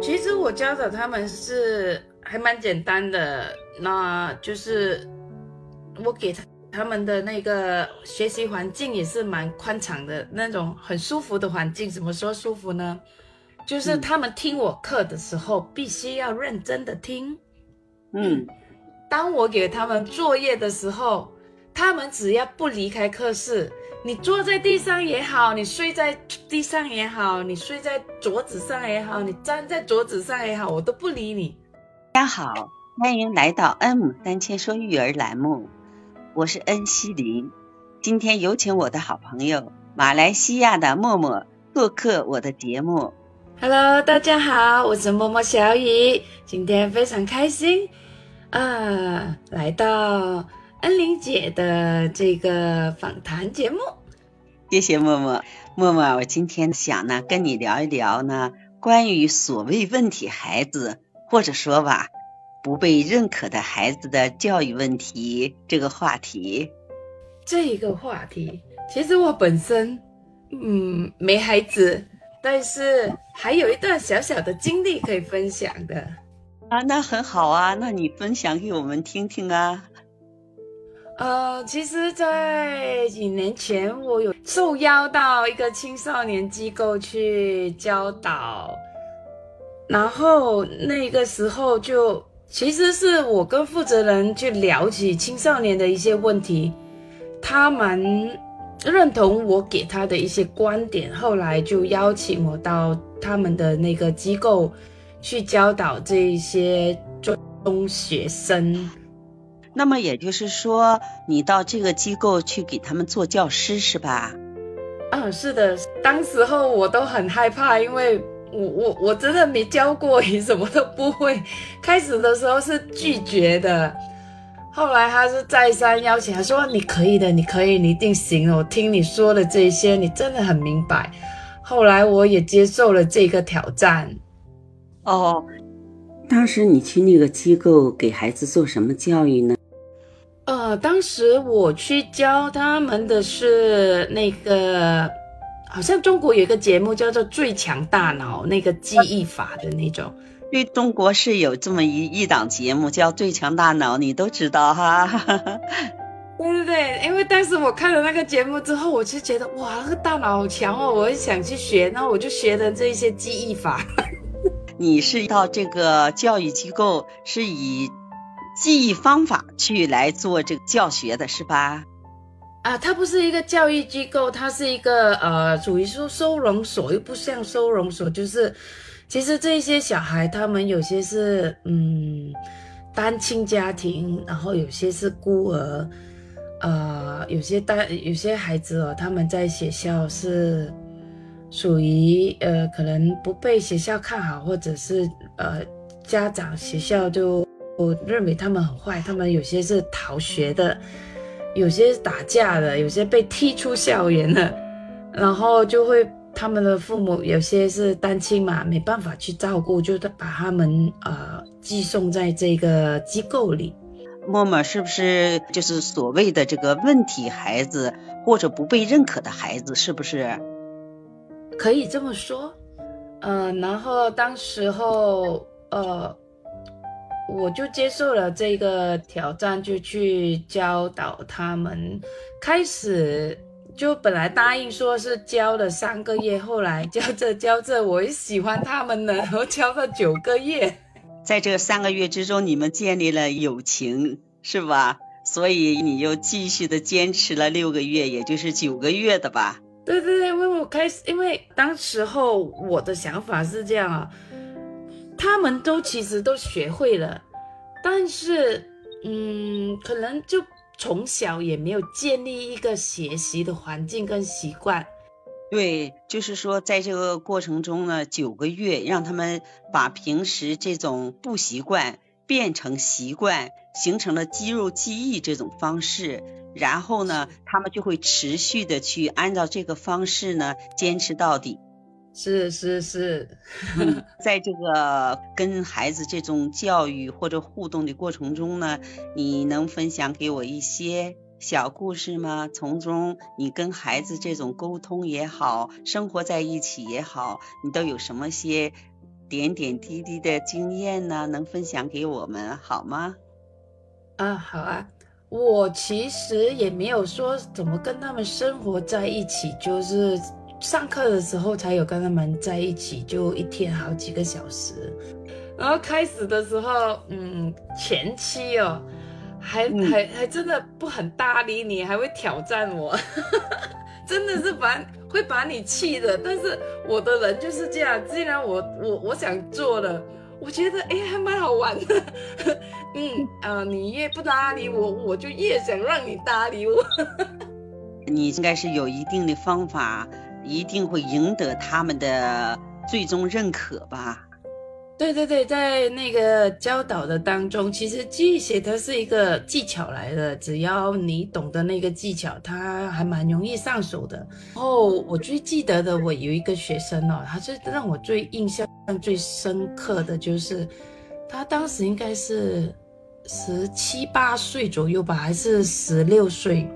其实我教的他们是还蛮简单的，那就是我给他他们的那个学习环境也是蛮宽敞的那种，很舒服的环境。怎么说舒服呢？就是他们听我课的时候，必须要认真的听。嗯，当我给他们作业的时候，他们只要不离开课室。你坐在地上也好，你睡在地上也好，你睡在桌子上也好，你站在桌子上也好，我都不理你。大家好，欢迎来到恩母三千说育儿栏目，我是恩熙林。今天有请我的好朋友马来西亚的默默做客我的节目。Hello，大家好，我是默默小雨，今天非常开心啊，来到。恩玲姐的这个访谈节目，谢谢默默。默默，我今天想呢跟你聊一聊呢关于所谓问题孩子，或者说吧不被认可的孩子的教育问题这个话题。这个话题，其实我本身嗯没孩子，但是还有一段小小的经历可以分享的。啊，那很好啊，那你分享给我们听听啊。呃，其实，在几年前，我有受邀到一个青少年机构去教导，然后那个时候就其实是我跟负责人去聊起青少年的一些问题，他们认同我给他的一些观点，后来就邀请我到他们的那个机构去教导这一些中学生。那么也就是说，你到这个机构去给他们做教师是吧？嗯，是的。当时候我都很害怕，因为我我我真的没教过，也什么都不会。开始的时候是拒绝的，后来他是再三邀请，他说你可以的，你可以，你一定行。我听你说的这些，你真的很明白。后来我也接受了这个挑战。哦，当时你去那个机构给孩子做什么教育呢？呃，当时我去教他们的是那个，好像中国有一个节目叫做《最强大脑》，那个记忆法的那种。因为，中国是有这么一一档节目叫《最强大脑》，你都知道哈。对对对，因为当时我看了那个节目之后，我就觉得哇，那个大脑好强哦，我想去学，然后我就学的这些记忆法。你是到这个教育机构是以？记忆方法去来做这个教学的是吧？啊，它不是一个教育机构，它是一个呃，属于说收容所，又不像收容所，就是其实这些小孩他们有些是嗯单亲家庭，然后有些是孤儿，呃，有些单有些孩子哦，他们在学校是属于呃可能不被学校看好，或者是呃家长学校就。我认为他们很坏，他们有些是逃学的，有些是打架的，有些被踢出校园了，然后就会他们的父母有些是单亲嘛，没办法去照顾，就把他们呃寄送在这个机构里。默默是不是就是所谓的这个问题孩子或者不被认可的孩子？是不是？可以这么说，嗯，然后当时候呃。我就接受了这个挑战，就去教导他们。开始就本来答应说是教了三个月，后来教着教着，我也喜欢他们了，我教了九个月。在这三个月之中，你们建立了友情，是吧？所以你又继续的坚持了六个月，也就是九个月的吧？对对对，因为我开始，因为当时候我的想法是这样啊。他们都其实都学会了，但是，嗯，可能就从小也没有建立一个学习的环境跟习惯。对，就是说，在这个过程中呢，九个月让他们把平时这种不习惯变成习惯，形成了肌肉记忆这种方式，然后呢，他们就会持续的去按照这个方式呢坚持到底。是是是，在这个跟孩子这种教育或者互动的过程中呢，你能分享给我一些小故事吗？从中你跟孩子这种沟通也好，生活在一起也好，你都有什么些点点滴滴的经验呢，能分享给我们好吗？啊，好啊。我其实也没有说怎么跟他们生活在一起，就是上课的时候才有跟他们在一起，就一天好几个小时。然后开始的时候，嗯，前期哦，还还还真的不很搭理你，还会挑战我，真的是把会把你气的。但是我的人就是这样，既然我我我想做了。我觉得哎，还蛮好玩的。嗯呃，你越不搭理我，我就越想让你搭理我。你应该是有一定的方法，一定会赢得他们的最终认可吧。对对对，在那个教导的当中，其实记忆写它是一个技巧来的，只要你懂得那个技巧，它还蛮容易上手的。然后我最记得的，我有一个学生哦，他是让我最印象最深刻的就是，他当时应该是十七八岁左右吧，还是十六岁，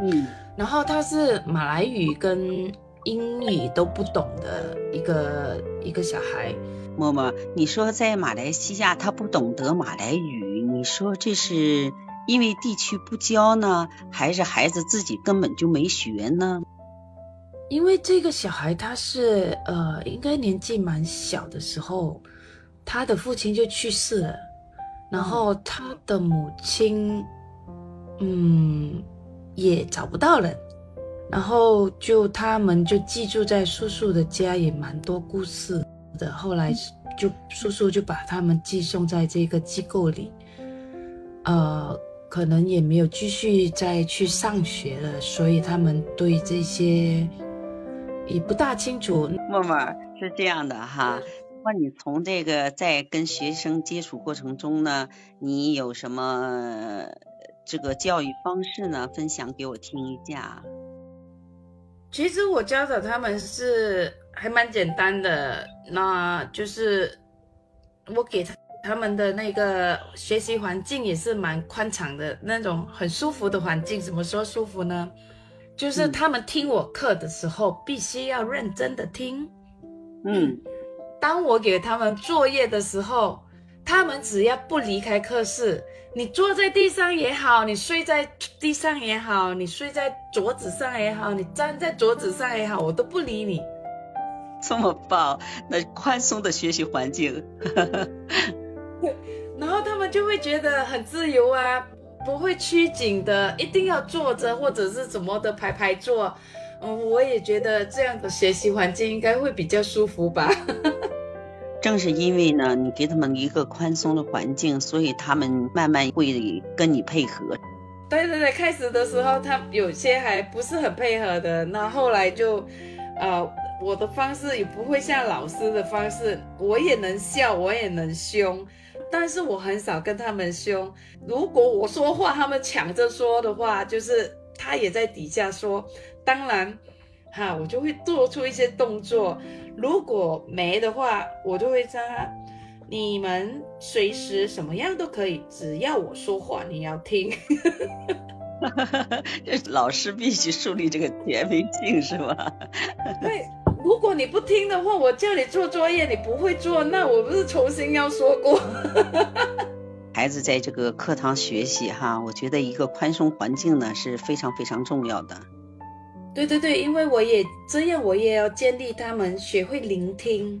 嗯，然后他是马来语跟英语都不懂的一个一个小孩。默默，你说在马来西亚他不懂得马来语，你说这是因为地区不教呢，还是孩子自己根本就没学呢？因为这个小孩他是呃，应该年纪蛮小的时候，他的父亲就去世了，然后他的母亲嗯也找不到人，然后就他们就寄住在叔叔的家，也蛮多故事。的后来就叔叔就把他们寄送在这个机构里，呃，可能也没有继续再去上学了，所以他们对这些也不大清楚。默默是这样的哈，那你从这个在跟学生接触过程中呢，你有什么这个教育方式呢？分享给我听一下。其实我教的他们是。还蛮简单的，那就是我给他他们的那个学习环境也是蛮宽敞的那种，很舒服的环境。怎么说舒服呢？就是他们听我课的时候，必须要认真的听。嗯，当我给他们作业的时候，他们只要不离开课室，你坐在地上也好，你睡在地上也好，你睡在桌子上也好，你站在桌子上也好，我都不理你。这么棒，那宽松的学习环境，然后他们就会觉得很自由啊，不会拘谨的，一定要坐着或者是怎么的排排坐。嗯，我也觉得这样的学习环境应该会比较舒服吧。正是因为呢，你给他们一个宽松的环境，所以他们慢慢会跟你配合。对对对，开始的时候他有些还不是很配合的，那后来就，呃。我的方式也不会像老师的方式，我也能笑，我也能凶，但是我很少跟他们凶。如果我说话，他们抢着说的话，就是他也在底下说。当然，哈，我就会做出一些动作。如果没的话，我就会说：你们随时什么样都可以，只要我说话，你要听。老师必须树立这个权威性，是吧？对。如果你不听的话，我叫你做作业，你不会做，那我不是重新要说过？孩子在这个课堂学习哈，我觉得一个宽松环境呢是非常非常重要的。对对对，因为我也这样，我也要建立他们学会聆听。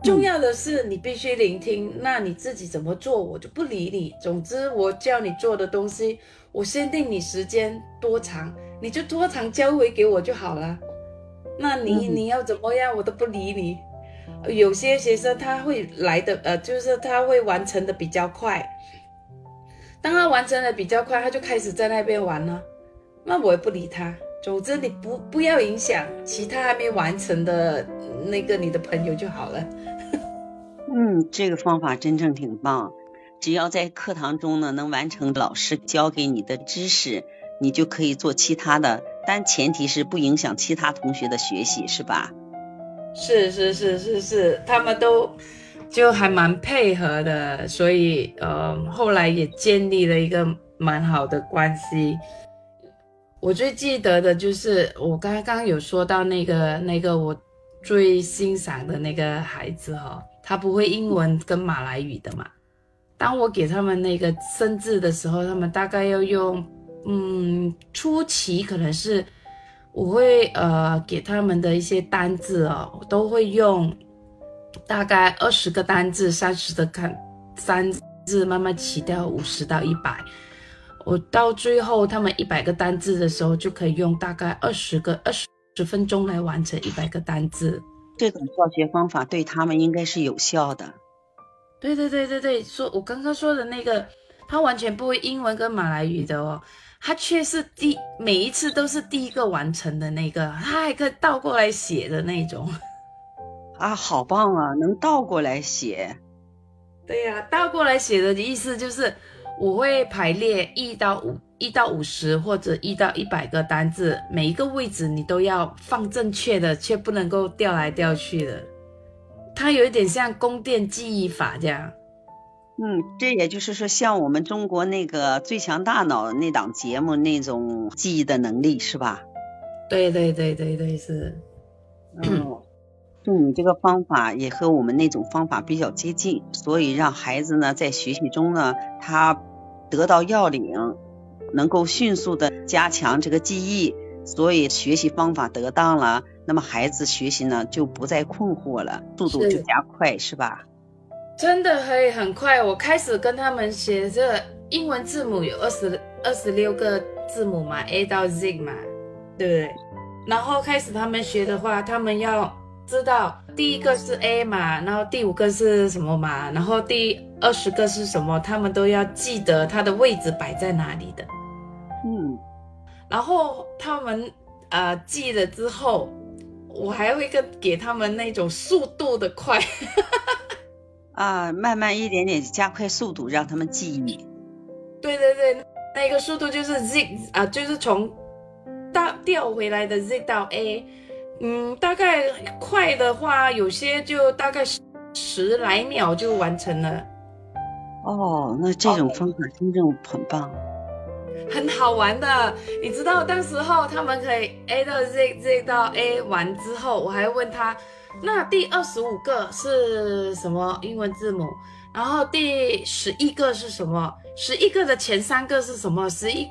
重要的是你必须聆听，那你自己怎么做，我就不理你。总之，我叫你做的东西，我限定你时间多长，你就多长交回给我就好了。那你你要怎么样，我都不理你。有些学生他会来的，呃，就是他会完成的比较快。当他完成的比较快，他就开始在那边玩了。那我也不理他。总之你不不要影响其他还没完成的那个你的朋友就好了。嗯，这个方法真正挺棒。只要在课堂中呢，能完成老师教给你的知识。你就可以做其他的，但前提是不影响其他同学的学习，是吧？是是是是是，他们都就还蛮配合的，所以呃，后来也建立了一个蛮好的关系。我最记得的就是我刚刚有说到那个那个我最欣赏的那个孩子哈，他不会英文跟马来语的嘛。当我给他们那个生字的时候，他们大概要用，嗯，初期可能是我会呃给他们的一些单字哦，都会用大概二十个单字、三十的看三字，慢慢起掉五十到一百。我到最后他们一百个单字的时候，就可以用大概二十个二十十分钟来完成一百个单字。这种教学方法对他们应该是有效的。对对对对对，说我刚刚说的那个，他完全不会英文跟马来语的哦，他却是第每一次都是第一个完成的那个，他还可以倒过来写的那种。啊，好棒啊，能倒过来写。对呀，倒过来写的意思就是我会排列一到五、一到五十或者一到一百个单字，每一个位置你都要放正确的，却不能够调来调去的。它有一点像宫殿记忆法这样，嗯，这也就是说，像我们中国那个最强大脑那档节目那种记忆的能力是吧？对对对对对是。嗯，就你这个方法也和我们那种方法比较接近，所以让孩子呢在学习中呢，他得到要领，能够迅速的加强这个记忆，所以学习方法得当了。那么孩子学习呢就不再困惑了，速度就加快，是吧？真的可以很快。我开始跟他们写这英文字母有二十二十六个字母嘛，A 到 Z 嘛，对不对？然后开始他们学的话，他们要知道第一个是 A 嘛，然后第五个是什么嘛，然后第二十个是什么，他们都要记得它的位置摆在哪里的。嗯，然后他们呃记了之后。我还会跟给他们那种速度的快，啊，慢慢一点点加快速度，让他们记忆。对对对，那个速度就是 Z 啊，就是从到调回来的 Z 到 A，嗯，大概快的话，有些就大概十十来秒就完成了。哦，那这种方法真正很棒。很好玩的，你知道，当时候他们可以 A 到 Z，Z 到 A 完之后，我还问他，那第二十五个是什么英文字母？然后第十一个是什么？十一个的前三个是什么？十一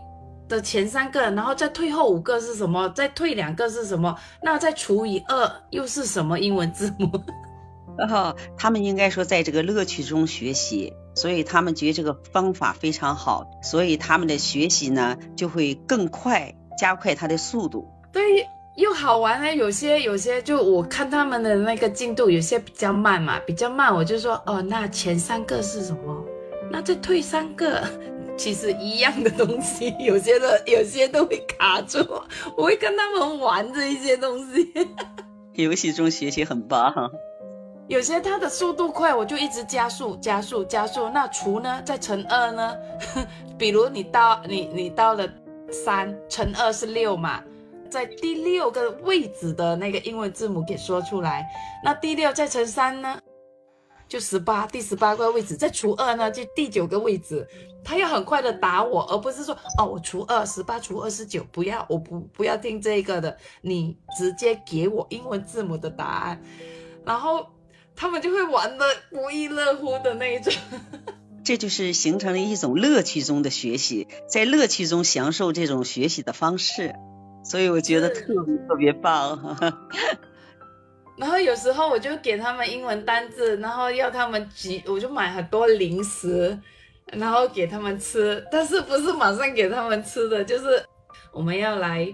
的前三个，然后再退后五个是什么？再退两个是什么？那再除以二又是什么英文字母？哦，他们应该说在这个乐趣中学习。所以他们觉得这个方法非常好，所以他们的学习呢就会更快，加快他的速度。对，又好玩呢。有些有些就我看他们的那个进度，有些比较慢嘛，比较慢，我就说哦，那前三个是什么？那再退三个，其实一样的东西，有些的有些都会卡住。我会跟他们玩这一些东西，游戏中学习很棒。有些它的速度快，我就一直加速、加速、加速。那除呢？再乘二呢？比如你到你你到了三乘二是六嘛，在第六个位置的那个英文字母给说出来。那第六再乘三呢，就十八，第十八个位置再除二呢，就第九个位置。他要很快的打我，而不是说哦，我除二十八除二十九，不要，我不不要听这个的，你直接给我英文字母的答案，然后。他们就会玩的不亦乐乎的那一种，这就是形成了一种乐趣中的学习，在乐趣中享受这种学习的方式，所以我觉得特别特别棒。然后有时候我就给他们英文单字，然后要他们集，我就买很多零食，然后给他们吃，但是不是马上给他们吃的，就是我们要来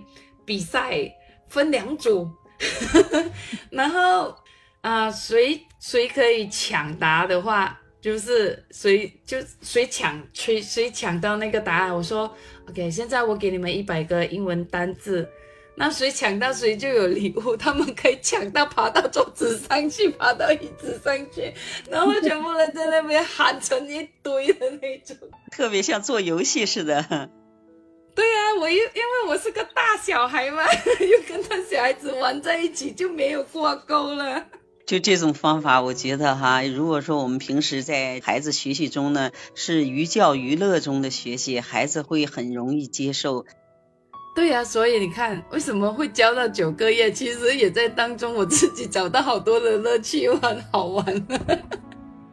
比赛，分两组，然后。啊，谁谁可以抢答的话，就是谁就谁抢，谁谁抢到那个答案。我说，OK，现在我给你们一百个英文单字，那谁抢到谁就有礼物。他们可以抢到爬到桌子上去，爬到椅子上去，然后全部人在那边喊成一堆的那种，特别像做游戏似的。对呀，我又因为我是个大小孩嘛，又跟他小孩子玩在一起，就没有挂钩了。就这种方法，我觉得哈，如果说我们平时在孩子学习中呢，是寓教于乐中的学习，孩子会很容易接受。对呀、所以你看，为什么会教到九个月？其实也在当中，我自己找到好多的乐趣，又很好玩。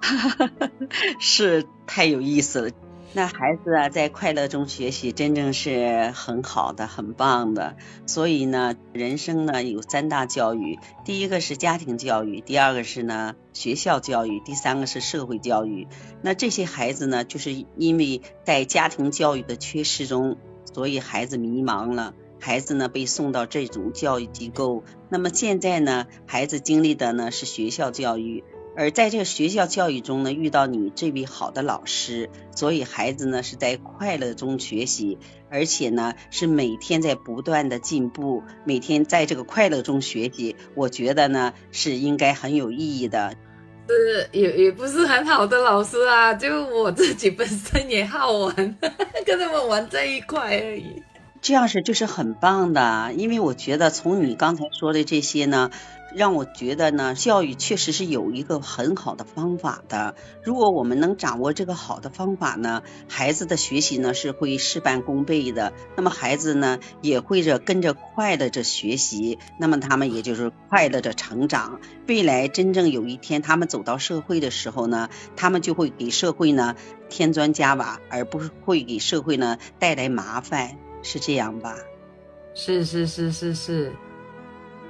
是太有意思了。那孩子啊，在快乐中学习，真正是很好的、很棒的。所以呢，人生呢有三大教育，第一个是家庭教育，第二个是呢学校教育，第三个是社会教育。那这些孩子呢，就是因为在家庭教育的缺失中，所以孩子迷茫了。孩子呢被送到这种教育机构，那么现在呢，孩子经历的呢是学校教育。而在这个学校教育中呢，遇到你这位好的老师，所以孩子呢是在快乐中学习，而且呢是每天在不断的进步，每天在这个快乐中学习，我觉得呢是应该很有意义的。是也也不是很好的老师啊，就我自己本身也好玩，跟他们玩在一块而已。这样是就是很棒的，因为我觉得从你刚才说的这些呢，让我觉得呢，教育确实是有一个很好的方法的。如果我们能掌握这个好的方法呢，孩子的学习呢是会事半功倍的。那么孩子呢也会着跟着快乐着学习，那么他们也就是快乐着成长。未来真正有一天他们走到社会的时候呢，他们就会给社会呢添砖加瓦，而不是会给社会呢带来麻烦。是这样吧？是是是是是，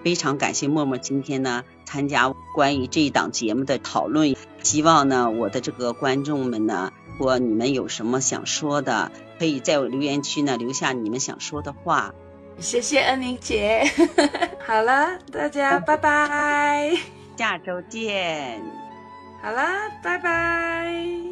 非常感谢默默今天呢参加关于这一档节目的讨论，希望呢我的这个观众们呢，如果你们有什么想说的，可以在我留言区呢留下你们想说的话。谢谢恩宁姐。好了，大家拜拜。下周见。好了，拜拜。